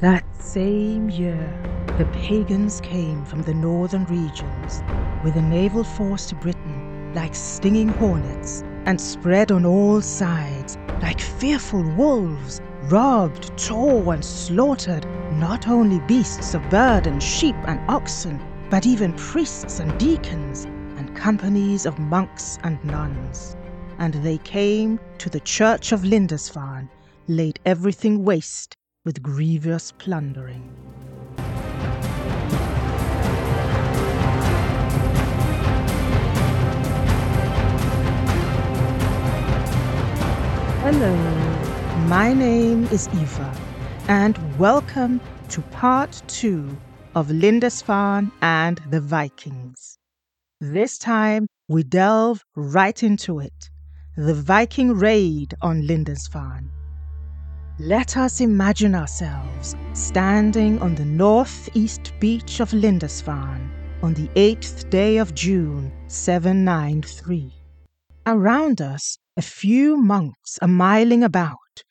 That same year, the pagans came from the northern regions with a naval force to Britain like stinging hornets and spread on all sides like fearful wolves, robbed, tore, and slaughtered not only beasts of burden, sheep, and oxen, but even priests and deacons and companies of monks and nuns. And they came to the church of Lindisfarne, laid everything waste with grievous plundering. Hello, my name is Eva, and welcome to part two of Lindisfarne and the Vikings. This time we delve right into it the Viking raid on Lindisfarne. Let us imagine ourselves standing on the northeast beach of Lindisfarne on the 8th day of June 793. Around us, a few monks are miling about,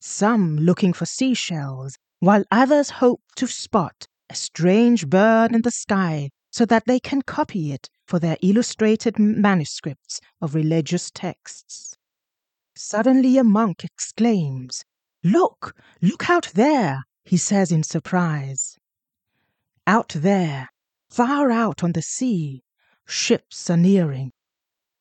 some looking for seashells, while others hope to spot a strange bird in the sky so that they can copy it for their illustrated manuscripts of religious texts. Suddenly a monk exclaims, Look, look out there, he says in surprise. Out there, far out on the sea, ships are nearing.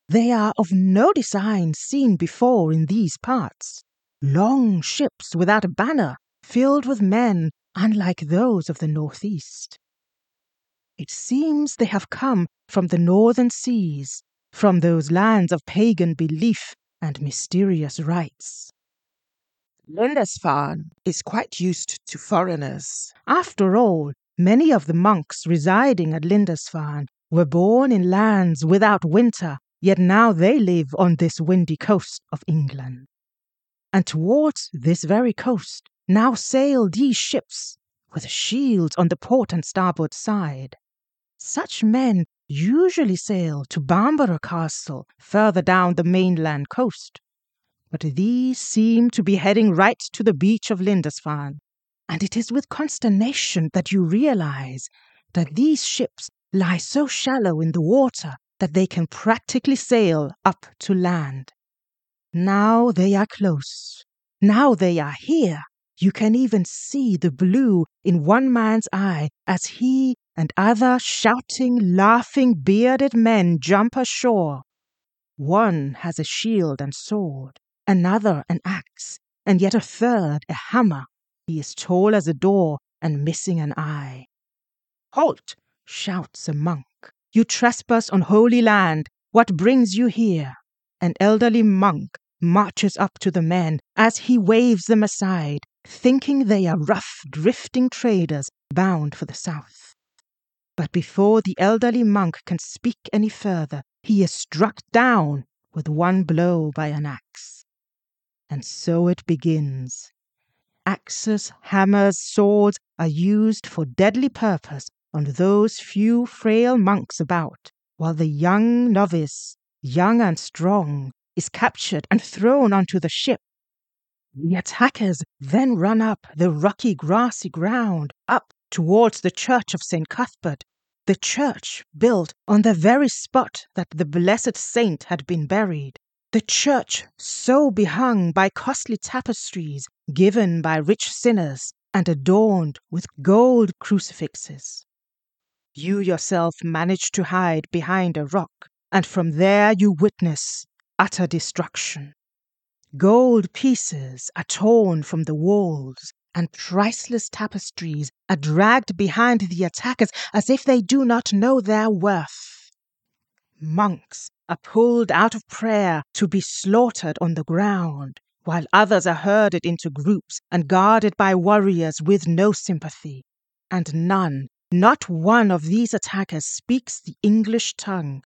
They are of no design seen before in these parts. Long ships without a banner, filled with men unlike those of the northeast. It seems they have come from the northern seas, from those lands of pagan belief and mysterious rites. Lindisfarne is quite used to foreigners. After all, many of the monks residing at Lindisfarne were born in lands without winter, yet now they live on this windy coast of England. And towards this very coast now sail these ships with shields on the port and starboard side. Such men usually sail to Bamborough Castle further down the mainland coast but these seem to be heading right to the beach of Lindisfarne, and it is with consternation that you realize that these ships lie so shallow in the water that they can practically sail up to land. Now they are close. Now they are here. You can even see the blue in one man's eye as he and other shouting, laughing, bearded men jump ashore. One has a shield and sword another an axe, and yet a third a hammer. He is tall as a door and missing an eye. Halt! shouts a monk. You trespass on holy land. What brings you here? An elderly monk marches up to the men as he waves them aside, thinking they are rough, drifting traders bound for the south. But before the elderly monk can speak any further, he is struck down with one blow by an axe. And so it begins. Axes, hammers, swords are used for deadly purpose on those few frail monks about, while the young novice, young and strong, is captured and thrown onto the ship. The attackers then run up the rocky, grassy ground, up towards the church of St. Cuthbert, the church built on the very spot that the blessed saint had been buried. The church so behung by costly tapestries given by rich sinners and adorned with gold crucifixes. You yourself manage to hide behind a rock, and from there you witness utter destruction. Gold pieces are torn from the walls, and priceless tapestries are dragged behind the attackers as if they do not know their worth. Monks are pulled out of prayer to be slaughtered on the ground, while others are herded into groups and guarded by warriors with no sympathy. And none, not one of these attackers speaks the English tongue.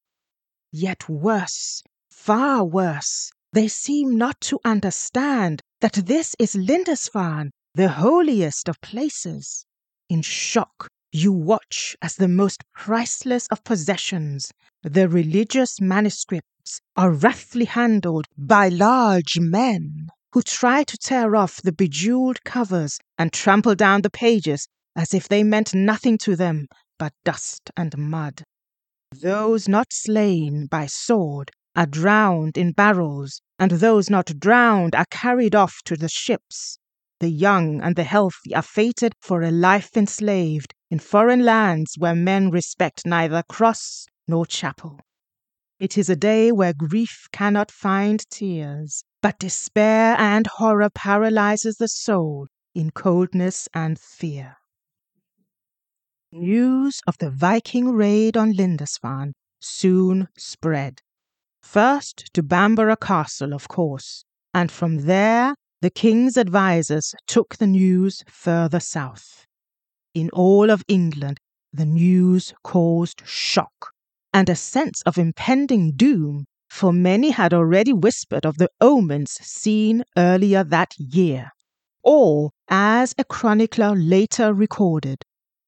Yet worse, far worse, they seem not to understand that this is Lindisfarne, the holiest of places. In shock, you watch as the most priceless of possessions, the religious manuscripts, are roughly handled by large men. who try to tear off the bejeweled covers and trample down the pages as if they meant nothing to them but dust and mud. Those not slain by sword are drowned in barrels, and those not drowned are carried off to the ships. The young and the healthy are fated for a life enslaved in foreign lands where men respect neither cross nor chapel. It is a day where grief cannot find tears, but despair and horror paralyzes the soul in coldness and fear. News of the Viking raid on Lindisfarne soon spread. First to Bamborough Castle, of course, and from there the king's advisers took the news further south. In all of England, the news caused shock and a sense of impending doom, for many had already whispered of the omens seen earlier that year. Or, as a chronicler later recorded,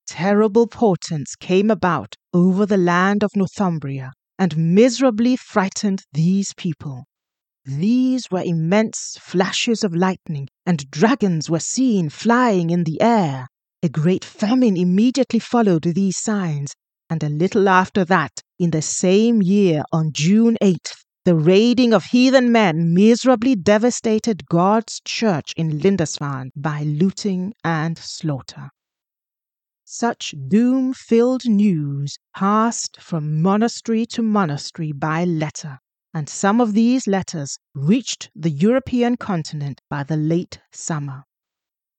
terrible portents came about over the land of Northumbria and miserably frightened these people. These were immense flashes of lightning, and dragons were seen flying in the air. A great famine immediately followed these signs, and a little after that, in the same year, on June 8th, the raiding of heathen men miserably devastated God's church in Lindisfarne by looting and slaughter. Such doom filled news passed from monastery to monastery by letter, and some of these letters reached the European continent by the late summer.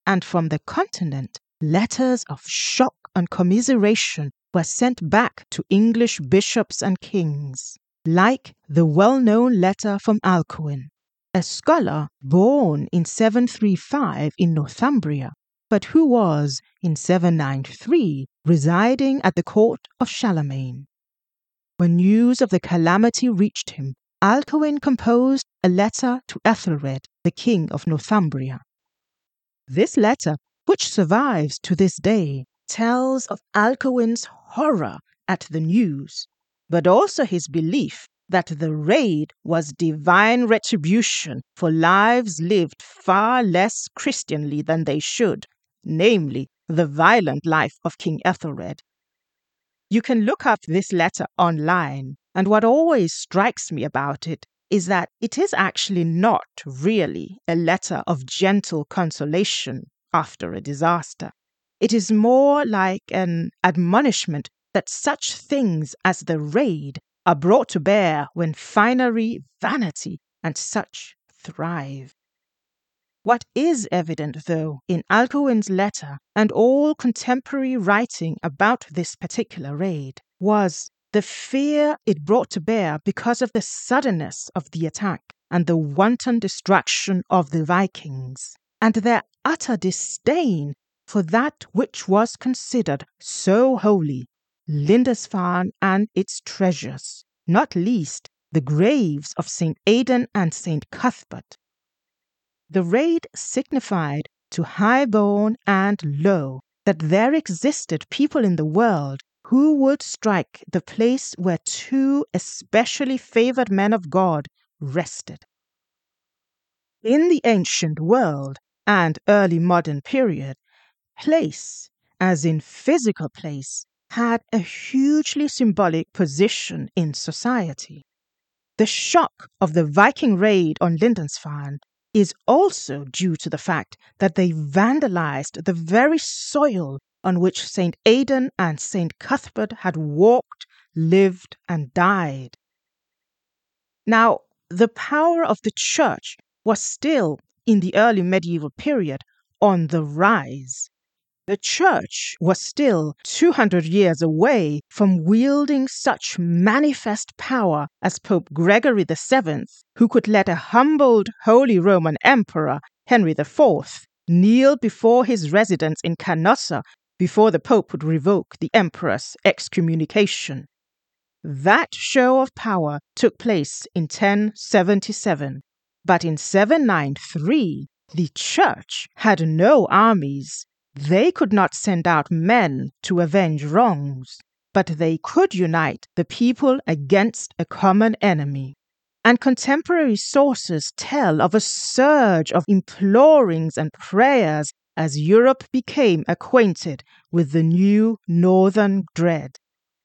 And from the continent, letters of shock and commiseration were sent back to English bishops and kings, like the well known letter from Alcuin, a scholar born in 735 in Northumbria, but who was in 793 residing at the court of Charlemagne. When news of the calamity reached him, Alcuin composed a letter to Ethelred, the king of Northumbria. This letter, which survives to this day, tells of Alcuin's horror at the news, but also his belief that the raid was divine retribution for lives lived far less Christianly than they should, namely, the violent life of King Ethelred. You can look up this letter online, and what always strikes me about it is that it is actually not really a letter of gentle consolation after a disaster. It is more like an admonishment that such things as the raid are brought to bear when finery, vanity, and such thrive. What is evident, though, in Alcuin's letter and all contemporary writing about this particular raid was the fear it brought to bear because of the suddenness of the attack and the wanton destruction of the Vikings, and their utter disdain for that which was considered so holy, Lindisfarne and its treasures, not least the graves of St. Aidan and St. Cuthbert. The raid signified to high born and low that there existed people in the world who would strike the place where two especially favored men of God rested. In the ancient world and early modern period, place, as in physical place, had a hugely symbolic position in society. The shock of the Viking raid on Lindisfarne is also due to the fact that they vandalized the very soil on which St. Aidan and St. Cuthbert had walked, lived, and died. Now, the power of the church was still, in the early medieval period, on the rise. The church was still 200 years away from wielding such manifest power as Pope Gregory VII, who could let a humbled Holy Roman Emperor, Henry IV, kneel before his residence in Canossa before the Pope would revoke the Emperor's excommunication. That show of power took place in 1077, but in 793 the Church had no armies. They could not send out men to avenge wrongs, but they could unite the people against a common enemy. and contemporary sources tell of a surge of implorings and prayers as Europe became acquainted with the new northern dread.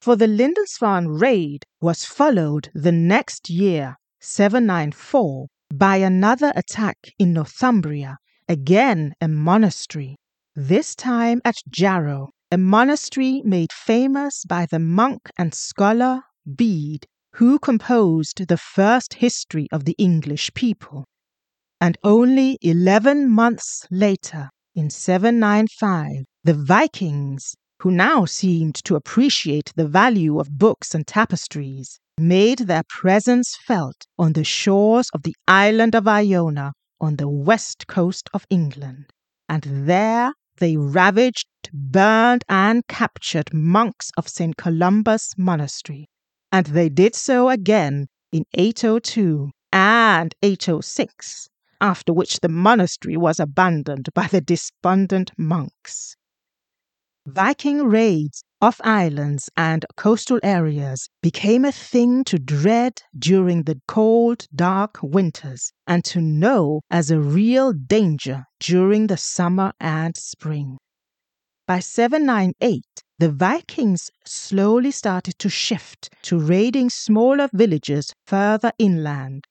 For the Lindisfarne raid was followed the next year, 794, by another attack in Northumbria, again a monastery, this time at Jarrow, a monastery made famous by the monk and scholar Bede, who composed the first history of the English people. And only eleven months later, in 795, the Vikings, who now seemed to appreciate the value of books and tapestries, made their presence felt on the shores of the island of Iona on the west coast of England. And there they ravaged, burned, and captured monks of St. Columba's Monastery. And they did so again in 802 and 806, after which the monastery was abandoned by the despondent monks. Viking raids off islands and coastal areas became a thing to dread during the cold, dark winters and to know as a real danger during the summer and spring. By 798, the Vikings slowly started to shift to raiding smaller villages further inland,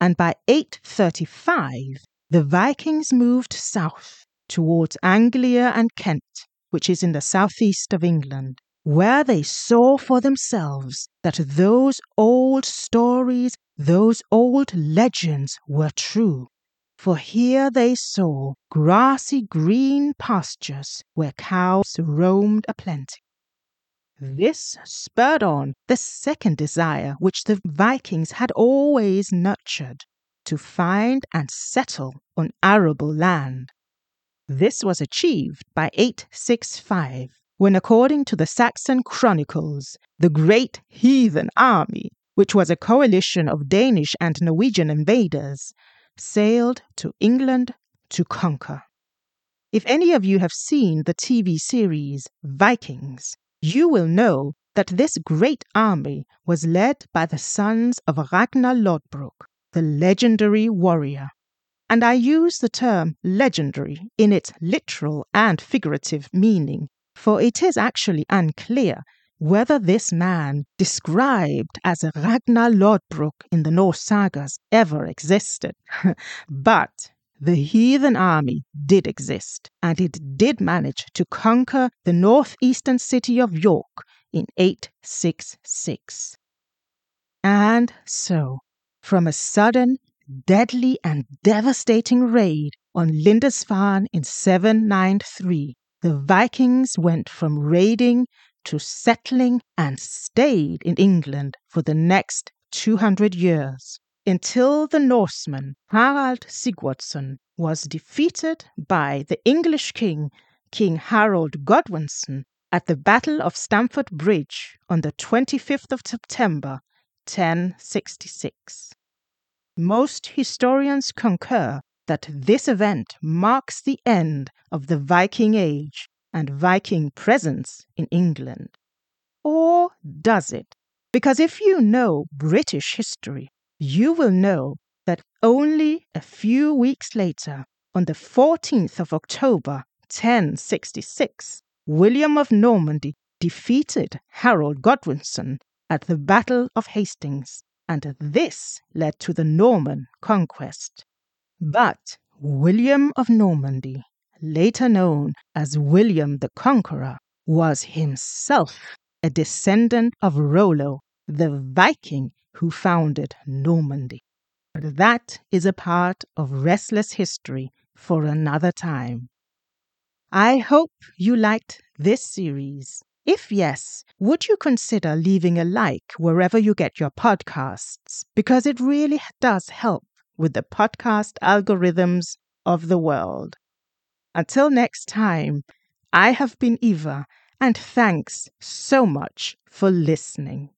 and by 835, the Vikings moved south towards Anglia and Kent which is in the southeast of England, where they saw for themselves that those old stories, those old legends were true. For here they saw grassy green pastures where cows roamed aplenty. This spurred on the second desire which the Vikings had always nurtured to find and settle on arable land. This was achieved by 865, when, according to the Saxon Chronicles, the great heathen army, which was a coalition of Danish and Norwegian invaders, sailed to England to conquer. If any of you have seen the TV series Vikings, you will know that this great army was led by the sons of Ragnar Lodbrok, the legendary warrior and I use the term legendary in its literal and figurative meaning, for it is actually unclear whether this man, described as Ragnar Lodbrok in the Norse sagas, ever existed. but the heathen army did exist, and it did manage to conquer the northeastern city of York in 866. And so, from a sudden deadly and devastating raid on Lindisfarne in 793, the Vikings went from raiding to settling and stayed in England for the next 200 years until the Norseman Harald Sigurdsson was defeated by the English king, King Harold Godwinson, at the Battle of Stamford Bridge on the 25th of September, 1066. Most historians concur that this event marks the end of the Viking Age and Viking presence in England. Or does it? Because if you know British history, you will know that only a few weeks later, on the 14th of October 1066, William of Normandy defeated Harold Godwinson at the Battle of Hastings and this led to the Norman conquest. But William of Normandy, later known as William the Conqueror, was himself a descendant of Rollo, the Viking who founded Normandy. But that is a part of restless history for another time. I hope you liked this series. If yes, would you consider leaving a like wherever you get your podcasts? Because it really does help with the podcast algorithms of the world. Until next time, I have been Eva, and thanks so much for listening.